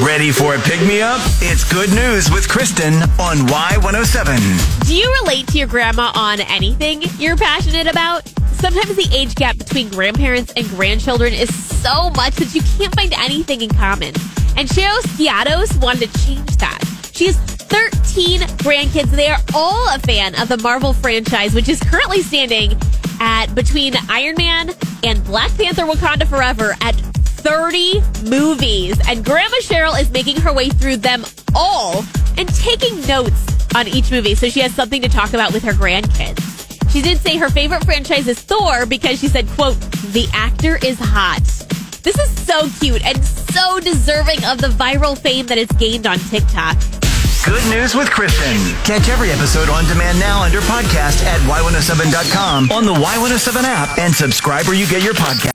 Ready for a pick me up? It's good news with Kristen on Y107. Do you relate to your grandma on anything you're passionate about? Sometimes the age gap between grandparents and grandchildren is so much that you can't find anything in common. And Cheryl Skiatos wanted to change that. She has 13 grandkids. They are all a fan of the Marvel franchise, which is currently standing at between Iron Man and Black Panther Wakanda Forever at 30 movies. And Grandma Cheryl is making her way through them all and taking notes on each movie so she has something to talk about with her grandkids. She did say her favorite franchise is Thor because she said, quote, the actor is hot. This is so cute and so deserving of the viral fame that it's gained on TikTok. Good news with Kristen. Catch every episode on demand now under podcast at y107.com on the Y107 app and subscribe where you get your podcast.